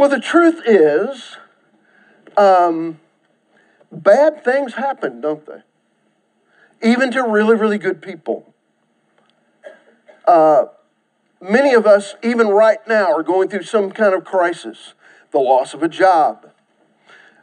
Well, the truth is, um, bad things happen, don't they? Even to really, really good people. Uh, many of us, even right now, are going through some kind of crisis the loss of a job,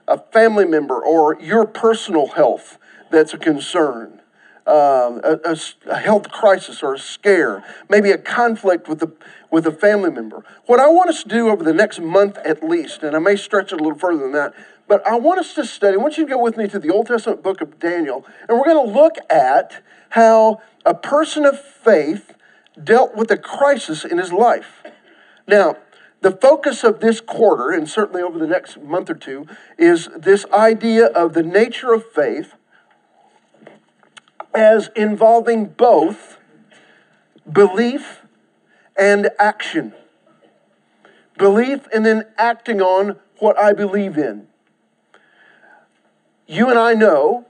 a family member, or your personal health that's a concern. Um, a, a, a, health crisis or a scare, maybe a conflict with a, with a family member. What I want us to do over the next month at least, and I may stretch it a little further than that, but I want us to study, I want you to go with me to the Old Testament book of Daniel, and we're going to look at how a person of faith dealt with a crisis in his life. Now, the focus of this quarter, and certainly over the next month or two, is this idea of the nature of faith as involving both belief and action. Belief and then acting on what I believe in. You and I know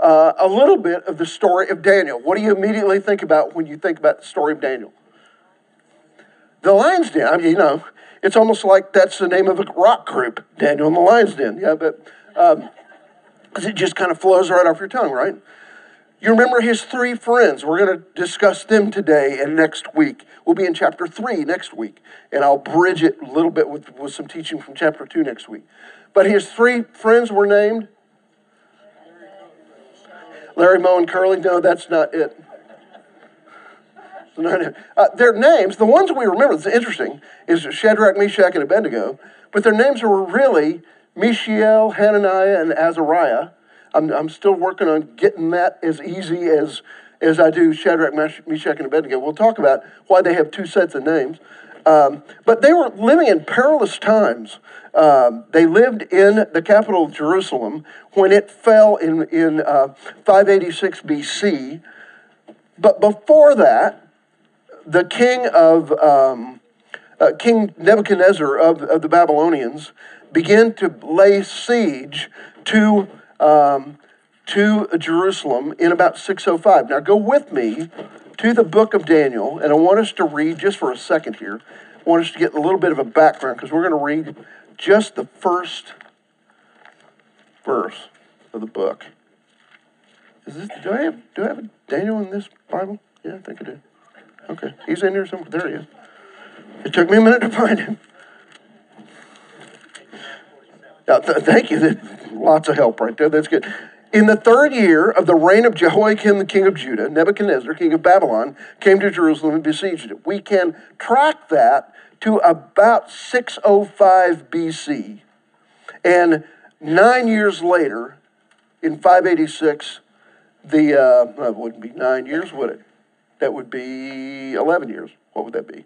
uh, a little bit of the story of Daniel. What do you immediately think about when you think about the story of Daniel? The Lion's Den. I mean, you know, it's almost like that's the name of a rock group, Daniel and the Lion's Den. Yeah, but um, it just kind of flows right off your tongue, right? You remember his three friends. We're going to discuss them today and next week. We'll be in chapter 3 next week, and I'll bridge it a little bit with, with some teaching from chapter 2 next week. But his three friends were named Larry, Moe, and Curly. No, that's not it. Uh, their names, the ones we remember, that's interesting, is Shadrach, Meshach, and Abednego, but their names were really Mishael, Hananiah, and Azariah. I'm, I'm still working on getting that as easy as, as I do Shadrach, Meshach, and Abednego. We'll talk about why they have two sets of names. Um, but they were living in perilous times. Um, they lived in the capital of Jerusalem when it fell in, in uh, 586 BC. But before that, the king of um, uh, King Nebuchadnezzar of, of the Babylonians began to lay siege to um, to Jerusalem in about 605. Now, go with me to the book of Daniel, and I want us to read just for a second here. I want us to get a little bit of a background because we're going to read just the first verse of the book. Is this, do I have do I have Daniel in this Bible? Yeah, I think I do. Okay, he's in here somewhere. There he is. It took me a minute to find him. Uh, th- thank you. Lots of help right there. That's good. In the third year of the reign of Jehoiakim, the king of Judah, Nebuchadnezzar, king of Babylon, came to Jerusalem and besieged it. We can track that to about 605 BC. And nine years later, in 586, the, uh, it wouldn't be nine years, would it? That would be 11 years. What would that be?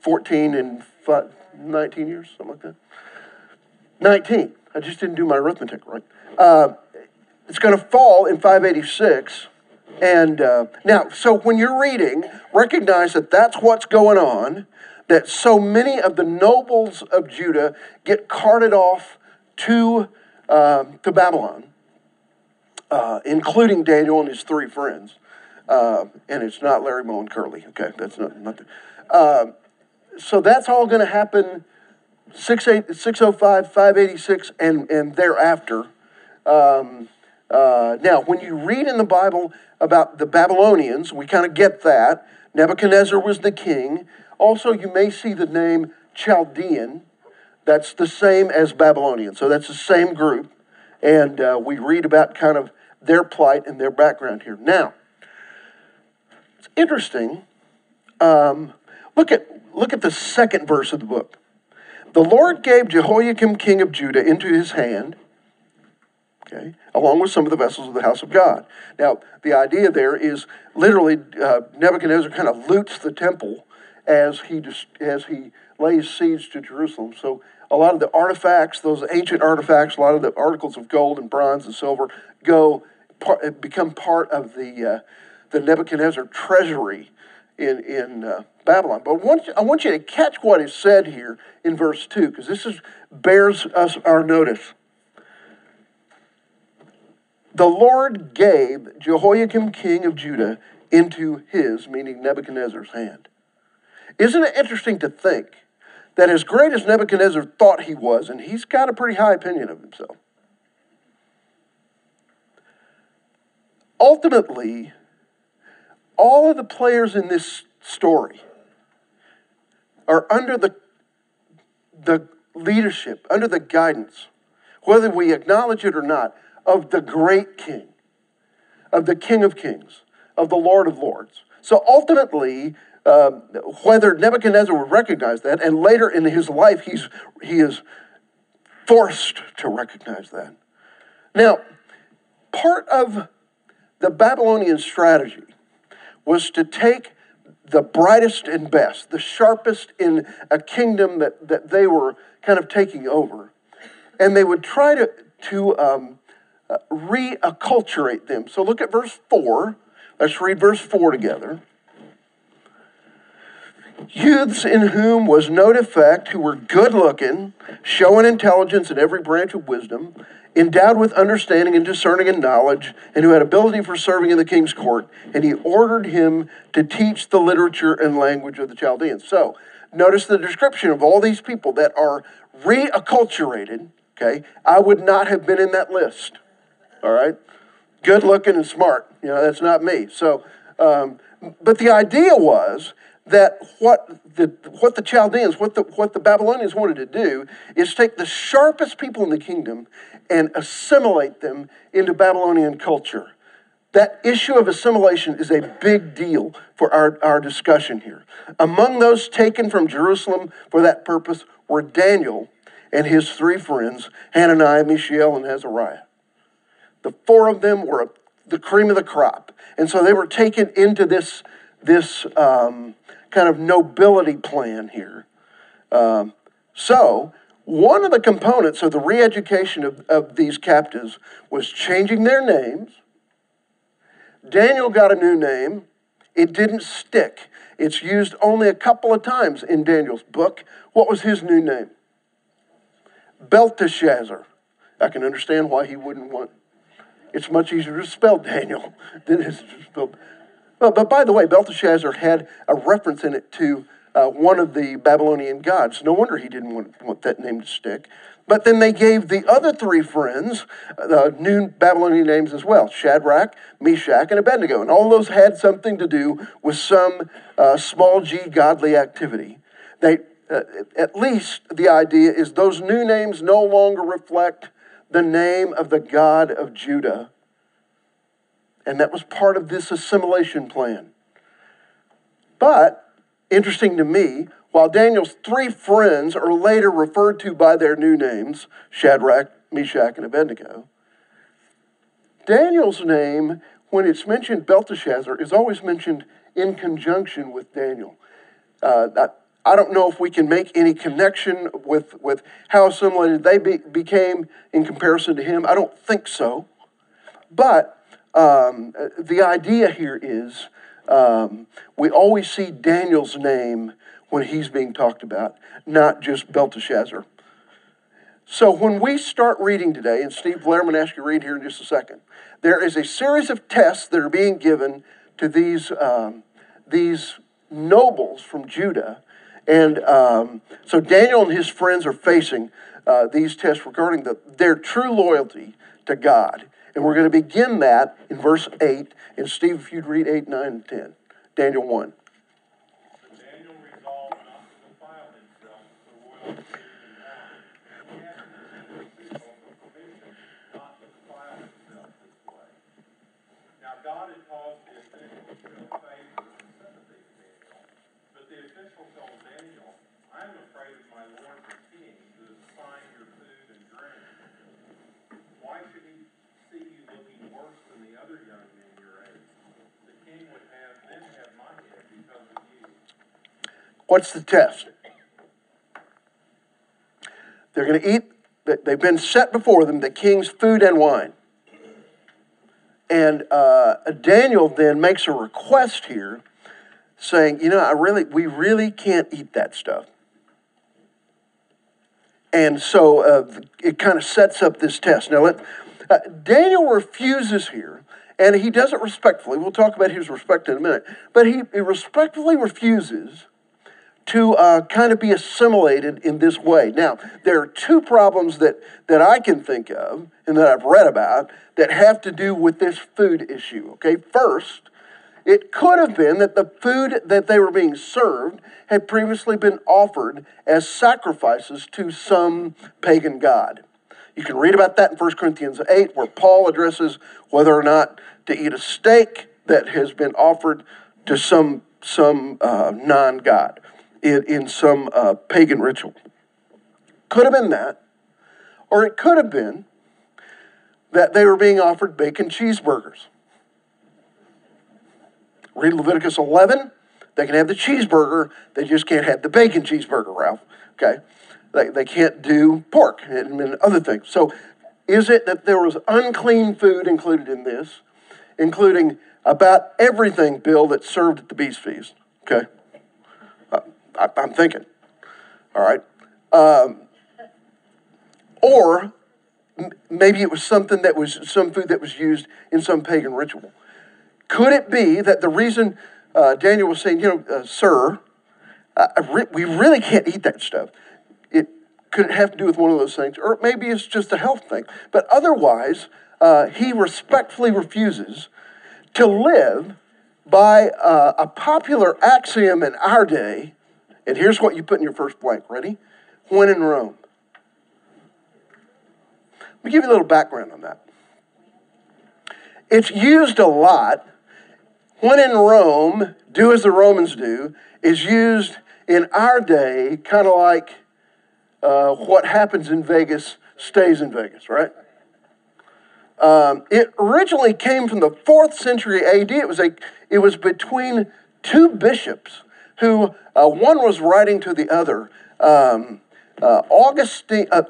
14 and five, 19 years, something like that. 19. I just didn't do my arithmetic right. Uh, it's going to fall in 586. And uh, now, so when you're reading, recognize that that's what's going on, that so many of the nobles of Judah get carted off to, uh, to Babylon, uh, including Daniel and his three friends. Uh, and it's not Larry Moe and Curly. Okay, that's not, not the, uh, so that's all going to happen 605, 586, and, and thereafter. Um, uh, now, when you read in the Bible about the Babylonians, we kind of get that. Nebuchadnezzar was the king. Also, you may see the name Chaldean. That's the same as Babylonian. So that's the same group. And uh, we read about kind of their plight and their background here. Now, it's interesting. Um, look at look at the second verse of the book. The Lord gave Jehoiakim, king of Judah, into his hand, okay, along with some of the vessels of the house of God. Now, the idea there is literally uh, Nebuchadnezzar kind of loots the temple as he, as he lays siege to Jerusalem. So, a lot of the artifacts, those ancient artifacts, a lot of the articles of gold and bronze and silver, go become part of the uh, the Nebuchadnezzar treasury in in uh, Babylon. But I want, you, I want you to catch what is said here in verse 2, because this is, bears us our notice. The Lord gave Jehoiakim, king of Judah, into his, meaning Nebuchadnezzar's hand. Isn't it interesting to think that as great as Nebuchadnezzar thought he was, and he's got a pretty high opinion of himself, ultimately, all of the players in this story are under the, the leadership, under the guidance, whether we acknowledge it or not, of the great king, of the King of Kings, of the Lord of Lords. So ultimately, uh, whether Nebuchadnezzar would recognize that, and later in his life, he's, he is forced to recognize that. Now, part of the Babylonian strategy was to take the brightest and best, the sharpest in a kingdom that, that they were kind of taking over, and they would try to, to um, uh, reacculturate them. So look at verse 4. Let's read verse 4 together. Youths in whom was no defect, who were good looking, showing intelligence in every branch of wisdom, endowed with understanding and discerning and knowledge, and who had ability for serving in the king's court. And he ordered him to teach the literature and language of the Chaldeans. So, notice the description of all these people that are reacculturated. Okay, I would not have been in that list. All right, good looking and smart. You know, that's not me. So, um, but the idea was that what the what the Chaldeans, what the what the Babylonians wanted to do is take the sharpest people in the kingdom and assimilate them into Babylonian culture. That issue of assimilation is a big deal for our, our discussion here. Among those taken from Jerusalem for that purpose were Daniel and his three friends, Hananiah, Mishael, and Azariah. The four of them were the cream of the crop. And so they were taken into this, this um, kind of nobility plan here. Um, so one of the components of the re education of, of these captives was changing their names. Daniel got a new name. It didn't stick. It's used only a couple of times in Daniel's book. What was his new name? Belteshazzar. I can understand why he wouldn't want. It's much easier to spell Daniel than it is to spell. Well, but by the way, Belteshazzar had a reference in it to uh, one of the Babylonian gods. No wonder he didn't want, want that name to stick. But then they gave the other three friends uh, new Babylonian names as well Shadrach, Meshach, and Abednego. And all those had something to do with some uh, small g godly activity. They, uh, at least the idea is those new names no longer reflect the name of the God of Judah. And that was part of this assimilation plan. But Interesting to me, while Daniel's three friends are later referred to by their new names, Shadrach, Meshach, and Abednego, Daniel's name, when it's mentioned Belteshazzar, is always mentioned in conjunction with Daniel. Uh, I, I, don't know if we can make any connection with, with how assimilated they be, became in comparison to him. I don't think so. But um, the idea here is um, we always see Daniel's name when he's being talked about, not just Belteshazzar. So when we start reading today, and Steve Blair, I'm going to ask you to read here in just a second, there is a series of tests that are being given to these, um, these nobles from Judah. And um, so Daniel and his friends are facing uh, these tests regarding the, their true loyalty to God. And we're going to begin that in verse 8. And Steve, if you'd read 8, 9, and 10. Daniel 1. Daniel resolved not to defile himself with the royal What's the test? They're going to eat, they've been set before them the king's food and wine. And uh, Daniel then makes a request here saying, you know, I really, we really can't eat that stuff. And so uh, it kind of sets up this test. Now, let, uh, Daniel refuses here, and he does it respectfully. We'll talk about his respect in a minute. But he, he respectfully refuses to uh, kind of be assimilated in this way. Now, there are two problems that, that I can think of and that I've read about that have to do with this food issue. Okay, first, it could have been that the food that they were being served had previously been offered as sacrifices to some pagan god. You can read about that in 1 Corinthians 8, where Paul addresses whether or not to eat a steak that has been offered to some, some uh, non god in, in some uh, pagan ritual. Could have been that. Or it could have been that they were being offered bacon cheeseburgers. Read Leviticus 11. They can have the cheeseburger, they just can't have the bacon cheeseburger, Ralph. Okay? They, they can't do pork and, and other things. So, is it that there was unclean food included in this, including about everything, Bill, that's served at the beast feast? Okay? I, am thinking. All right. Um, or m- maybe it was something that was some food that was used in some pagan ritual. Could it be that the reason uh, Daniel was saying, you know, uh, sir, uh, re- we really can't eat that stuff? It could it have to do with one of those things, or maybe it's just a health thing. But otherwise, uh, he respectfully refuses to live by uh, a popular axiom in our day and here's what you put in your first blank. Ready? When in Rome. Let me give you a little background on that. It's used a lot. When in Rome, do as the Romans do, is used in our day kind of like uh, what happens in Vegas stays in Vegas, right? Um, it originally came from the fourth century AD. It was a, it was between two bishops who uh, one was writing to the other. Um, uh, Augustine, uh,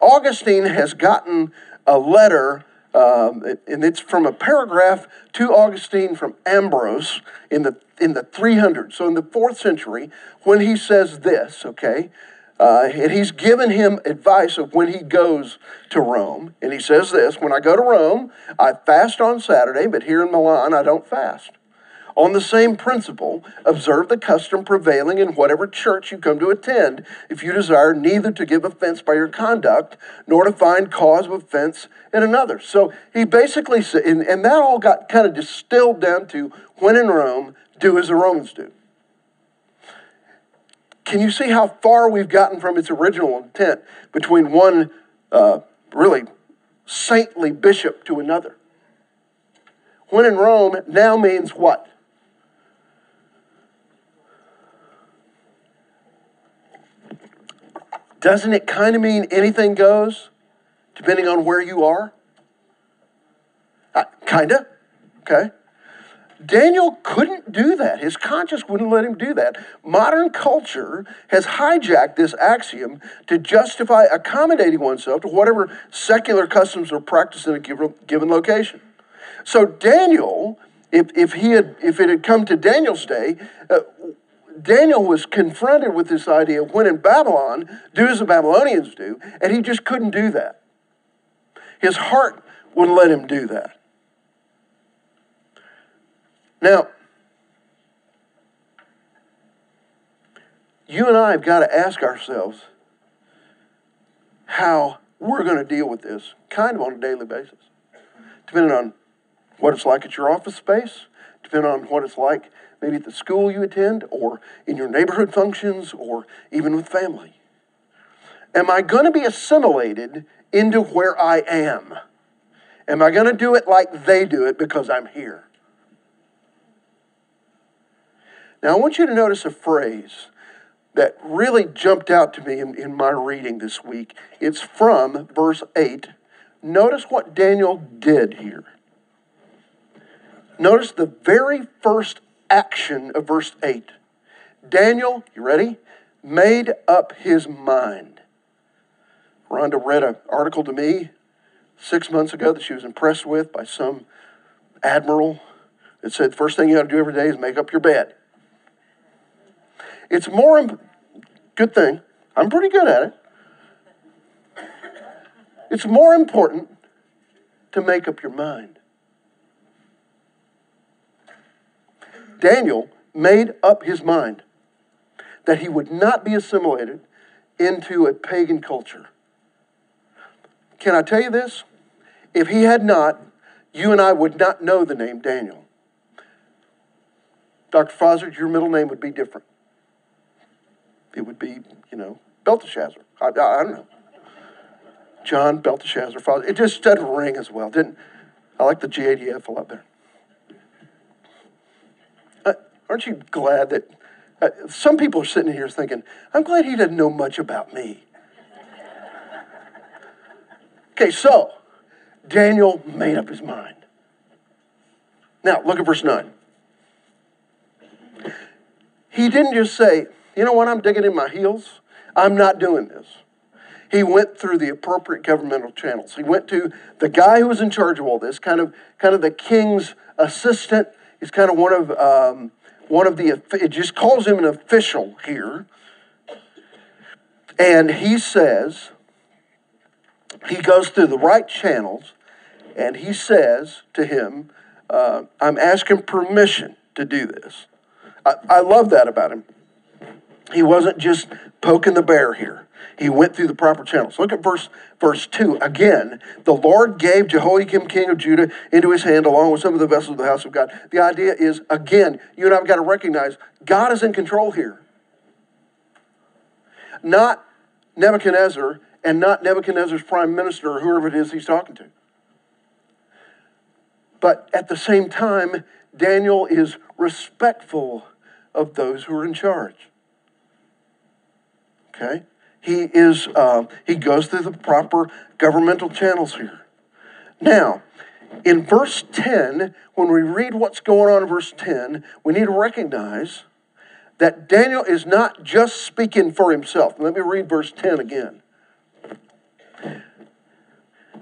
Augustine has gotten a letter, um, and it's from a paragraph to Augustine from Ambrose in the in the 300s, so in the fourth century, when he says this, okay, uh, and he's given him advice of when he goes to Rome. And he says this When I go to Rome, I fast on Saturday, but here in Milan, I don't fast. On the same principle, observe the custom prevailing in whatever church you come to attend, if you desire neither to give offense by your conduct, nor to find cause of offense in another. So he basically said, and, and that all got kind of distilled down to when in Rome, do as the Romans do. Can you see how far we've gotten from its original intent between one uh, really saintly bishop to another? When in Rome now means what? Doesn't it kind of mean anything goes, depending on where you are? Uh, kind of, okay. Daniel couldn't do that. His conscience wouldn't let him do that. Modern culture has hijacked this axiom to justify accommodating oneself to whatever secular customs are practiced in a given, given location. So Daniel, if, if he had if it had come to Daniel's day, uh, Daniel was confronted with this idea of when in Babylon, do as the Babylonians do, and he just couldn't do that. His heart wouldn't let him do that. Now, you and I have got to ask ourselves how we're going to deal with this kind of on a daily basis, depending on what it's like at your office space, depending on what it's like maybe at the school you attend, or in your neighborhood functions, or even with family? Am I going to be assimilated into where I am? Am I going to do it like they do it because I'm here? Now, I want you to notice a phrase that really jumped out to me in, in my reading this week. It's from verse 8. Notice what Daniel did here. Notice the very first action of verse 8. Daniel, you ready? Made up his mind. Rhonda read an article to me six months ago that she was impressed with by some admiral that said the first thing you got to do every day is make up your bed. It's more, imp- good thing, I'm pretty good at it. It's more important to make up your mind. Daniel made up his mind. that he would not be assimilated into a pagan culture. Can I tell you this? If he had not, you and I would not know the name Daniel. Dr. Fozzard, your middle name would be different. It would be, you know, Belteshazzar. I, I, I don't know. John Belteshazzar. It just doesn't ring as well, didn't? I like the GADF a lot better. Aren't you glad that uh, some people are sitting here thinking, I'm glad he doesn't know much about me. okay, so Daniel made up his mind. Now, look at verse 9. He didn't just say, you know what, I'm digging in my heels. I'm not doing this. He went through the appropriate governmental channels. He went to the guy who was in charge of all this, kind of, kind of the king's assistant. He's kind of one of, um, one of the. It just calls him an official here, and he says, he goes through the right channels, and he says to him, uh, "I'm asking permission to do this." I, I love that about him. He wasn't just poking the bear here. He went through the proper channels. Look at verse verse 2. Again, the Lord gave Jehoiakim, king of Judah, into his hand along with some of the vessels of the house of God. The idea is, again, you and I have got to recognize God is in control here. Not Nebuchadnezzar and not Nebuchadnezzar's prime minister or whoever it is he's talking to. But at the same time, Daniel is respectful of those who are in charge. Okay? He is uh, he goes through the proper governmental channels here. Now, in verse 10, when we read what's going on in verse 10, we need to recognize that Daniel is not just speaking for himself. Let me read verse 10 again.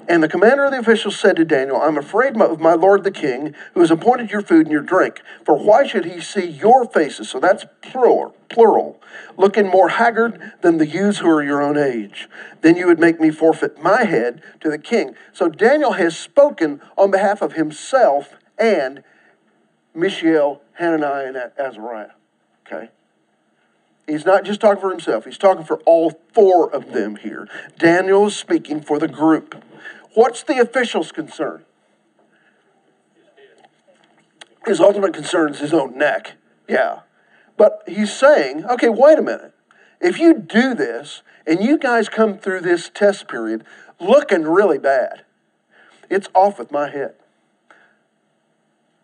And the commander of the officials said to Daniel, I'm afraid of my lord the king, who has appointed your food and your drink. For why should he see your faces? So that's plural, plural, looking more haggard than the youths who are your own age. Then you would make me forfeit my head to the king. So Daniel has spoken on behalf of himself and Mishael, Hananiah, and Azariah. Okay? He's not just talking for himself, he's talking for all four of them here. Daniel is speaking for the group. What's the official's concern? His ultimate concern is his own neck. Yeah. But he's saying, okay, wait a minute. If you do this and you guys come through this test period looking really bad, it's off with my head.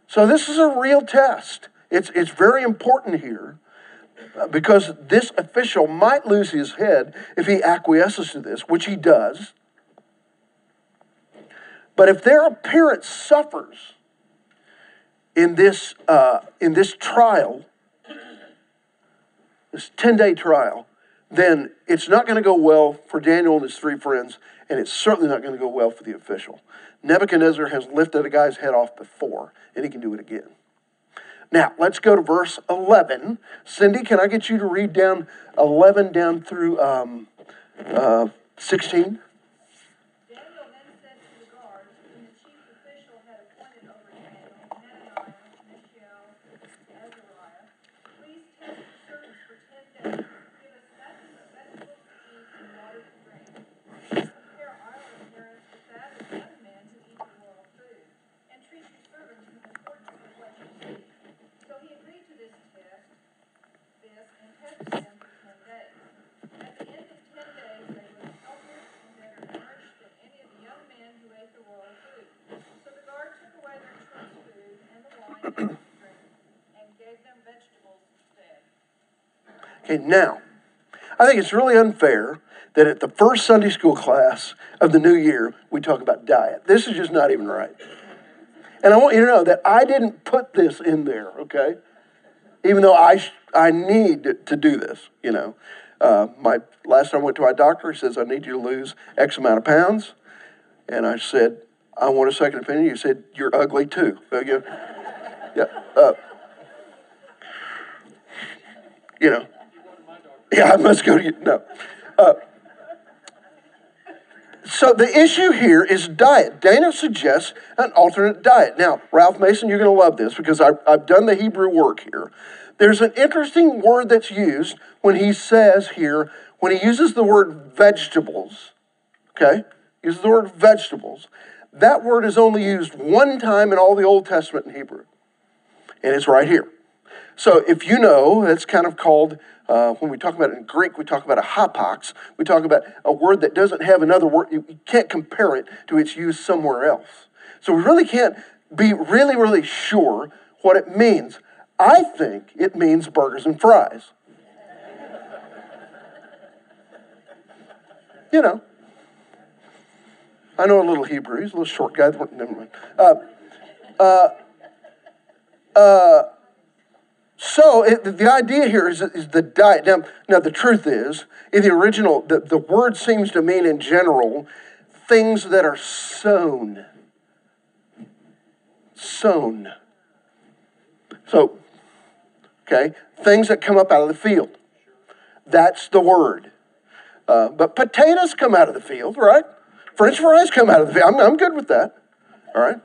So this is a real test. It's, it's very important here because this official might lose his head if he acquiesces to this, which he does. But if their appearance suffers in this, uh, in this trial, this 10 day trial, then it's not going to go well for Daniel and his three friends, and it's certainly not going to go well for the official. Nebuchadnezzar has lifted a guy's head off before, and he can do it again. Now, let's go to verse 11. Cindy, can I get you to read down 11 down through um, uh, 16? Okay, now, I think it's really unfair that at the first Sunday school class of the new year, we talk about diet. This is just not even right. And I want you to know that I didn't put this in there, okay? Even though I, I need to do this, you know. Uh, my last time I went to my doctor, he says, I need you to lose X amount of pounds. And I said, I want a second opinion. You said, You're ugly too. yeah. Uh, you know, yeah, I must go to you. No. Uh, so the issue here is diet. Dana suggests an alternate diet. Now, Ralph Mason, you're going to love this because I, I've done the Hebrew work here. there's an interesting word that's used when he says here, when he uses the word vegetables, okay? Uses the word vegetables. That word is only used one time in all the Old Testament in Hebrew, and it's right here. So if you know, that's kind of called, uh, when we talk about it in Greek, we talk about a hapax. We talk about a word that doesn't have another word. You can't compare it to its use somewhere else. So we really can't be really, really sure what it means. I think it means burgers and fries. you know. I know a little Hebrew. He's a little short guy. Never mind. Uh, uh, uh, so it, the idea here is, is the diet. Now, now, the truth is, in the original, the, the word seems to mean in general things that are sown. Sown. So, okay, things that come up out of the field. That's the word. Uh, but potatoes come out of the field, right? French fries come out of the field. I'm, I'm good with that. All right.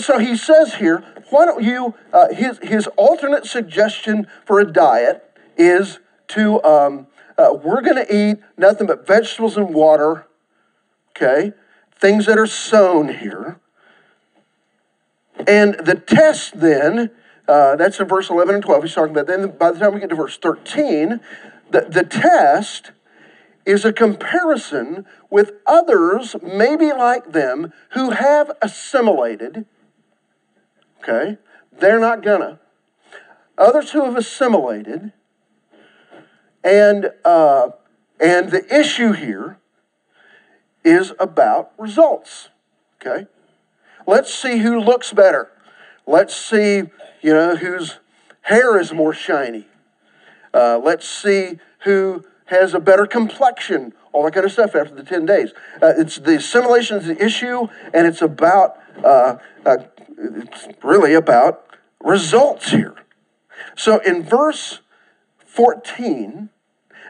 So he says here, why don't you, uh, his, his alternate suggestion for a diet is to, um, uh, we're going to eat nothing but vegetables and water, okay? Things that are sown here. And the test then, uh, that's in verse 11 and 12, he's talking about. Then by the time we get to verse 13, the, the test is a comparison with others, maybe like them, who have assimilated. Okay? They're not gonna. Others who have assimilated. And, uh, and the issue here is about results. Okay? Let's see who looks better. Let's see, you know, whose hair is more shiny. Uh, let's see who has a better complexion, all that kind of stuff after the 10 days. Uh, it's the assimilation is the issue, and it's about, uh, uh, it's really about results here. So in verse 14,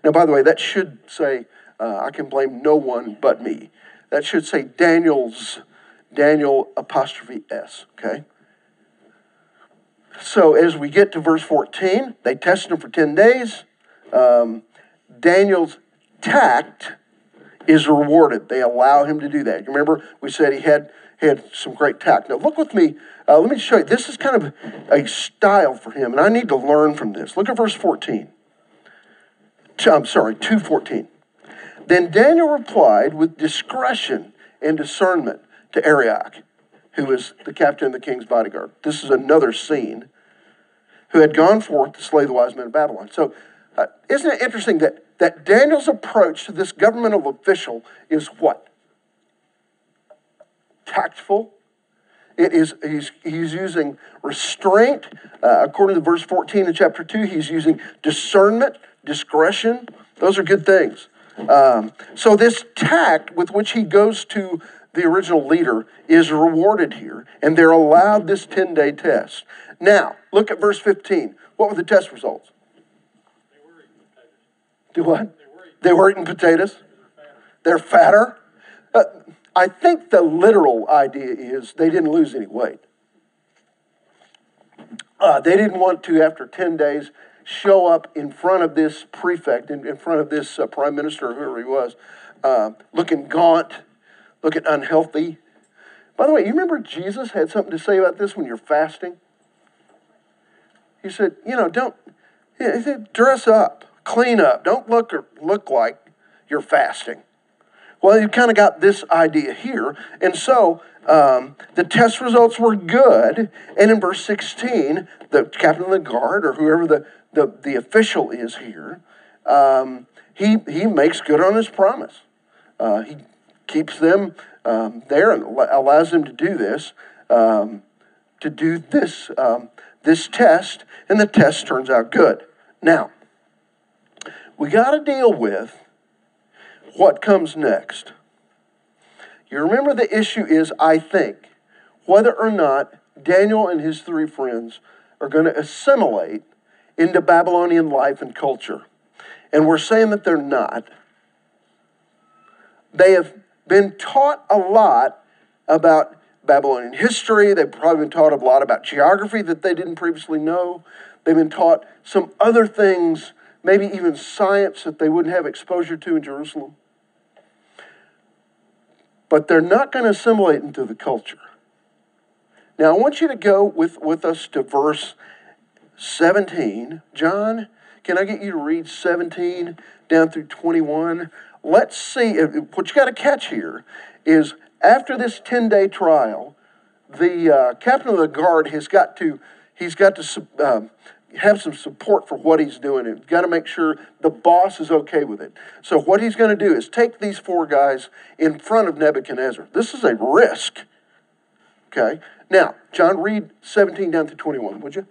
now by the way, that should say, uh, I can blame no one but me. That should say Daniel's, Daniel apostrophe S, okay? So as we get to verse 14, they tested him for 10 days. Um, Daniel's tact is rewarded. They allow him to do that. You remember we said he had had some great tact. Now look with me. Uh, let me show you. This is kind of a style for him, and I need to learn from this. Look at verse 14. I'm sorry, 214. Then Daniel replied with discretion and discernment to Arioch, who was the captain of the king's bodyguard. This is another scene, who had gone forth to slay the wise men of Babylon. So, uh, isn't it interesting that that Daniel's approach to this governmental official is what? Tactful. It is, he's, he's using restraint. Uh, according to verse 14 in chapter 2, he's using discernment, discretion. Those are good things. Um, so, this tact with which he goes to the original leader is rewarded here, and they're allowed this 10 day test. Now, look at verse 15. What were the test results? Do what? They were eating potatoes. They're fatter. Uh, I think the literal idea is they didn't lose any weight. Uh, they didn't want to, after 10 days, show up in front of this prefect, in, in front of this uh, prime minister, whoever he was, uh, looking gaunt, looking unhealthy. By the way, you remember Jesus had something to say about this when you're fasting? He said, you know, don't, he said, dress up clean up. Don't look or look like you're fasting. Well, you kind of got this idea here. And so um, the test results were good. And in verse 16, the captain of the guard or whoever the, the, the official is here, um, he, he makes good on his promise. Uh, he keeps them um, there and allows them to do this, um, to do this, um, this test, and the test turns out good. Now, we got to deal with what comes next. You remember the issue is, I think, whether or not Daniel and his three friends are going to assimilate into Babylonian life and culture. And we're saying that they're not. They have been taught a lot about Babylonian history. They've probably been taught a lot about geography that they didn't previously know. They've been taught some other things, maybe even science that they wouldn't have exposure to in Jerusalem. But they're not going to assimilate into the culture. Now, I want you to go with, with us to verse 17. John, can I get you to read 17 down through 21? Let's see. What you got to catch here is after this 10 day trial, the uh, captain of the guard has got to, he's got to uh, have some support for what he's doing. He's got to make sure the boss is okay with it. So, what he's going to do is take these four guys in front of Nebuchadnezzar. This is a risk. Okay? Now, John, read 17 down to 21, would you?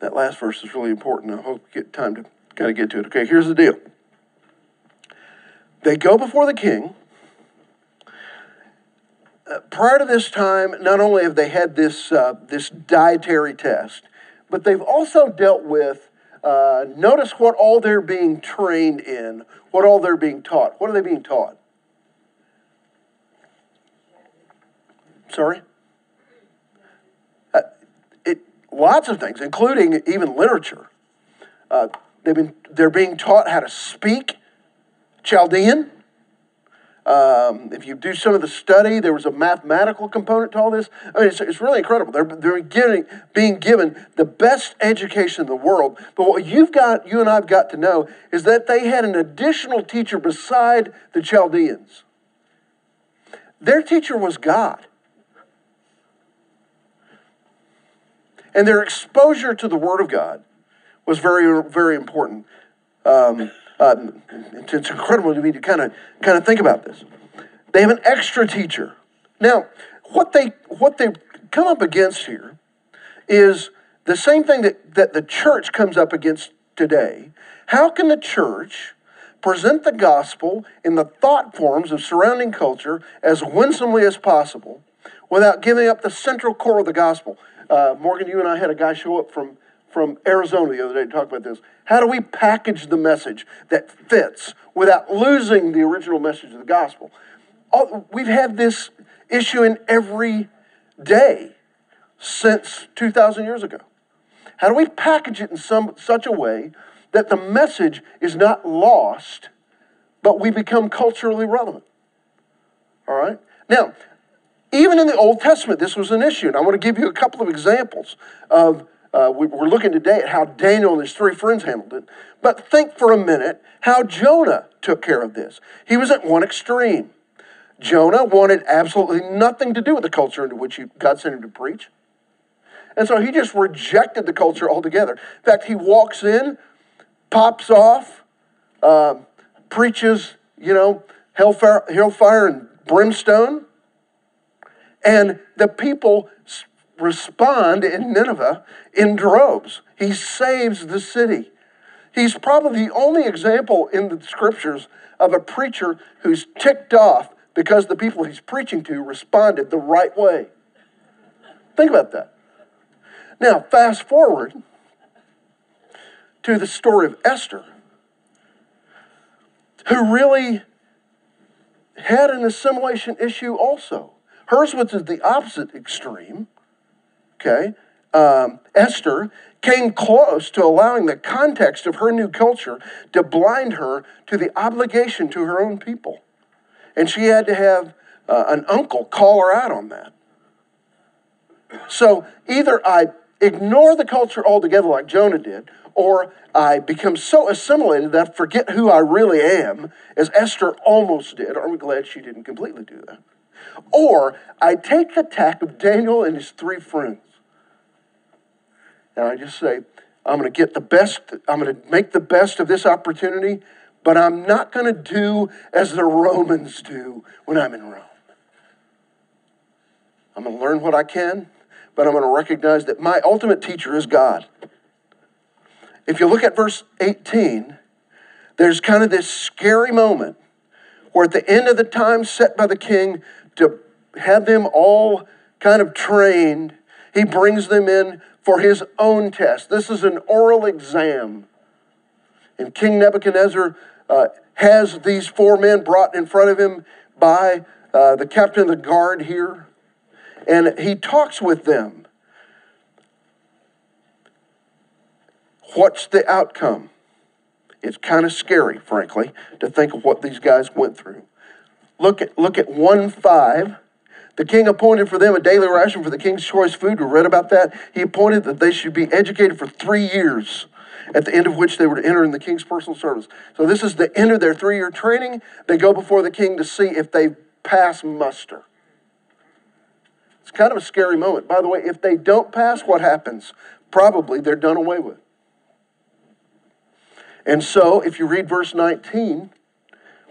That last verse is really important. I hope we get time to kind of get to it. Okay, here's the deal. They go before the king. Uh, prior to this time, not only have they had this, uh, this dietary test, but they've also dealt with, uh, notice what all they're being trained in, what all they're being taught. What are they being taught? Sorry? Lots of things, including even literature. Uh, they've been, they're being taught how to speak Chaldean. Um, if you do some of the study, there was a mathematical component to all this. I mean, it's, it's really incredible. They're, they're getting, being given the best education in the world. But what you've got, you and I've got to know, is that they had an additional teacher beside the Chaldeans. Their teacher was God. And their exposure to the Word of God was very, very important. Um, uh, it's incredible to me to kind of kind of think about this. They have an extra teacher. Now, what they what they come up against here is the same thing that, that the church comes up against today. How can the church present the gospel in the thought forms of surrounding culture as winsomely as possible without giving up the central core of the gospel? Uh, Morgan, you and I had a guy show up from, from Arizona the other day to talk about this. How do we package the message that fits without losing the original message of the gospel? All, we've had this issue in every day since 2,000 years ago. How do we package it in some, such a way that the message is not lost, but we become culturally relevant? All right? Now, even in the Old Testament, this was an issue. And I want to give you a couple of examples of, uh, we, we're looking today at how Daniel and his three friends handled it. But think for a minute how Jonah took care of this. He was at one extreme. Jonah wanted absolutely nothing to do with the culture into which he, God sent him to preach. And so he just rejected the culture altogether. In fact, he walks in, pops off, uh, preaches, you know, hellfire, hellfire and brimstone and the people respond in Nineveh in droves. He saves the city. He's probably the only example in the scriptures of a preacher who's ticked off because the people he's preaching to responded the right way. Think about that. Now, fast forward to the story of Esther, who really had an assimilation issue also. Hers was the opposite extreme. Okay. Um, Esther came close to allowing the context of her new culture to blind her to the obligation to her own people. And she had to have uh, an uncle call her out on that. So either I ignore the culture altogether, like Jonah did, or I become so assimilated that I forget who I really am, as Esther almost did. Aren't we glad she didn't completely do that? Or I take the tack of Daniel and his three friends. And I just say, I'm going to get the best, I'm going to make the best of this opportunity, but I'm not going to do as the Romans do when I'm in Rome. I'm going to learn what I can, but I'm going to recognize that my ultimate teacher is God. If you look at verse 18, there's kind of this scary moment where at the end of the time set by the king to have them all kind of trained, he brings them in for his own test. This is an oral exam. And King Nebuchadnezzar uh, has these four men brought in front of him by uh, the captain of the guard here, and he talks with them. What's the outcome? It's kind of scary, frankly, to think of what these guys went through. Look at, look at 1 5. The king appointed for them a daily ration for the king's choice food. We read about that. He appointed that they should be educated for three years, at the end of which they were to enter in the king's personal service. So, this is the end of their three year training. They go before the king to see if they pass muster. It's kind of a scary moment. By the way, if they don't pass, what happens? Probably they're done away with. And so, if you read verse 19,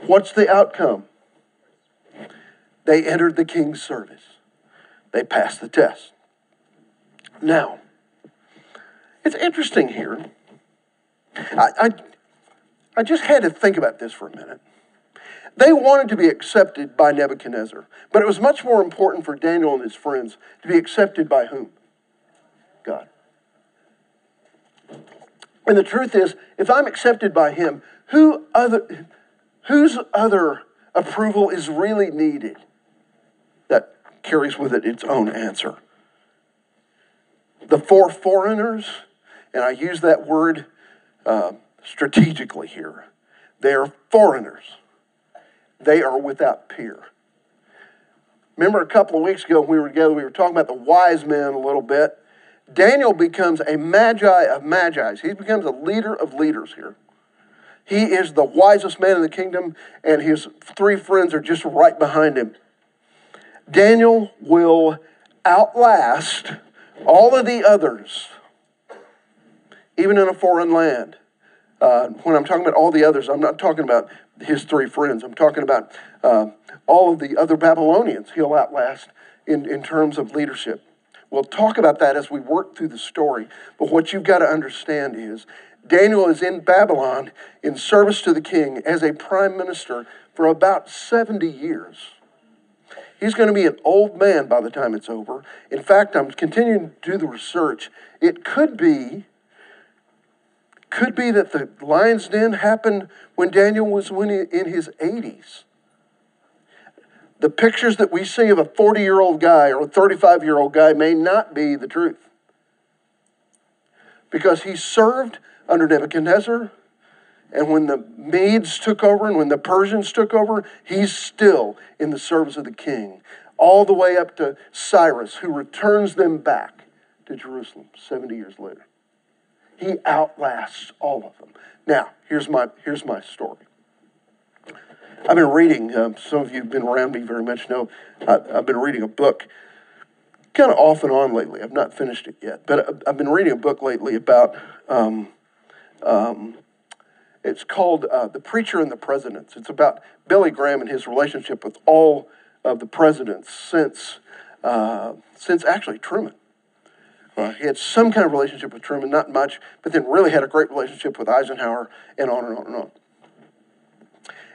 what's the outcome? They entered the king's service. They passed the test. Now, it's interesting here. I, I, I just had to think about this for a minute. They wanted to be accepted by Nebuchadnezzar, but it was much more important for Daniel and his friends to be accepted by whom? God. And the truth is, if I'm accepted by him, who other, whose other approval is really needed? Carries with it its own answer. The four foreigners, and I use that word uh, strategically here, they are foreigners. They are without peer. Remember a couple of weeks ago when we were together, we were talking about the wise men a little bit. Daniel becomes a magi of magi's. He becomes a leader of leaders here. He is the wisest man in the kingdom, and his three friends are just right behind him. Daniel will outlast all of the others, even in a foreign land. Uh, when I'm talking about all the others, I'm not talking about his three friends. I'm talking about uh, all of the other Babylonians he'll outlast in, in terms of leadership. We'll talk about that as we work through the story. But what you've got to understand is Daniel is in Babylon in service to the king as a prime minister for about 70 years. He's going to be an old man by the time it's over. In fact, I'm continuing to do the research. It could be could be that the lion's den happened when Daniel was in his 80s the pictures that we see of a 40 year old guy or a 35 year old guy may not be the truth. Because he served under Nebuchadnezzar, and when the Medes took over and when the Persians took over, he's still in the service of the king, all the way up to Cyrus, who returns them back to Jerusalem 70 years later. He outlasts all of them. Now, here's my, here's my story. I've been reading, uh, some of you have been around me very much know, I, have been reading a book kind of off and on lately. I've not finished it yet, but I've been reading a book lately about, um, um, it's called uh, The Preacher and the Presidents. It's about Billy Graham and his relationship with all of the presidents since, uh, since actually Truman. Uh, he had some kind of relationship with Truman, not much, but then really had a great relationship with Eisenhower and on and on and on.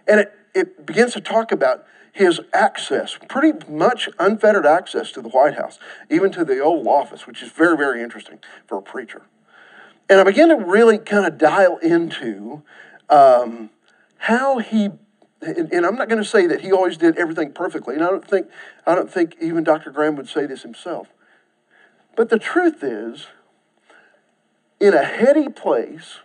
And it, it begins to talk about his access, pretty much unfettered access to the White House, even to the Oval Office, which is very, very interesting for a preacher. And I began to really kind of dial into um, how he, and, and I'm not going to say that he always did everything perfectly, and I don't think, I don't think even Dr. Graham would say this himself. But the truth is, in a heady place,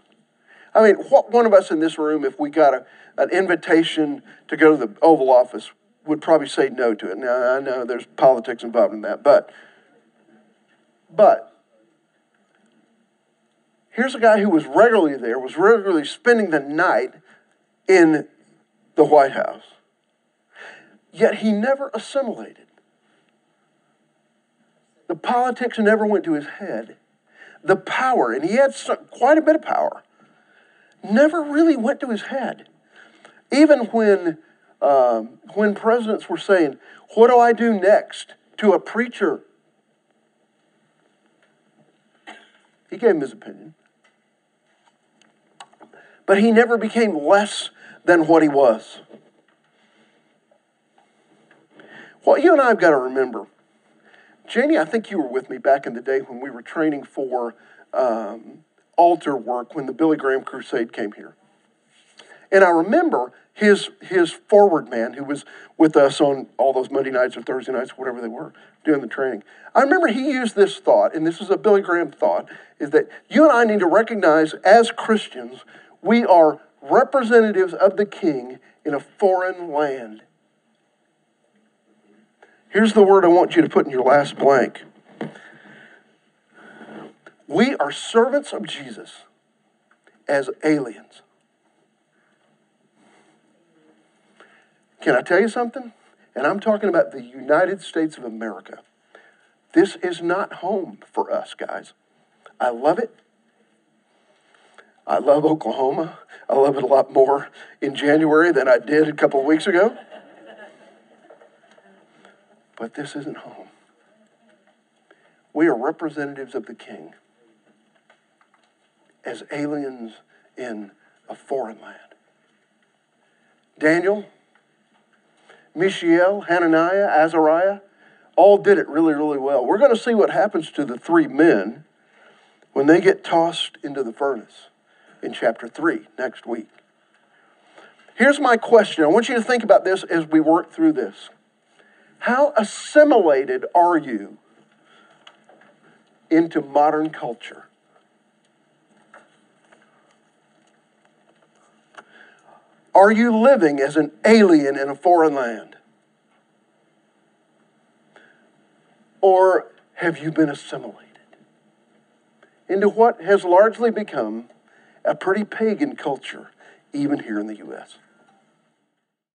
I mean, what one of us in this room, if we got a, an invitation to go to the Oval Office, would probably say no to it. Now, I know there's politics involved in that, but, but, here's a guy who was regularly there, was regularly spending the night in the White House. Yet he never assimilated. The politics never went to his head the power, and he had quite a bit of power, never really went to his head. Even when, um, when presidents were saying, What do I do next? to a preacher, he gave him his opinion. But he never became less than what he was. What you and I have got to remember Janie, I think you were with me back in the day when we were training for um, altar work when the Billy Graham Crusade came here. And I remember his, his forward man who was with us on all those Monday nights or Thursday nights, whatever they were, doing the training. I remember he used this thought, and this is a Billy Graham thought, is that you and I need to recognize as Christians, we are representatives of the king in a foreign land. Here's the word I want you to put in your last blank. We are servants of Jesus as aliens. Can I tell you something? And I'm talking about the United States of America. This is not home for us, guys. I love it. I love Oklahoma. I love it a lot more in January than I did a couple of weeks ago. But this isn't home. We are representatives of the king as aliens in a foreign land. Daniel, Mishael, Hananiah, Azariah, all did it really, really well. We're going to see what happens to the three men when they get tossed into the furnace in chapter 3 next week. Here's my question. I want you to think about this as we work through this. How assimilated are you into modern culture? Are you living as an alien in a foreign land? Or have you been assimilated into what has largely become a pretty pagan culture, even here in the U.S.?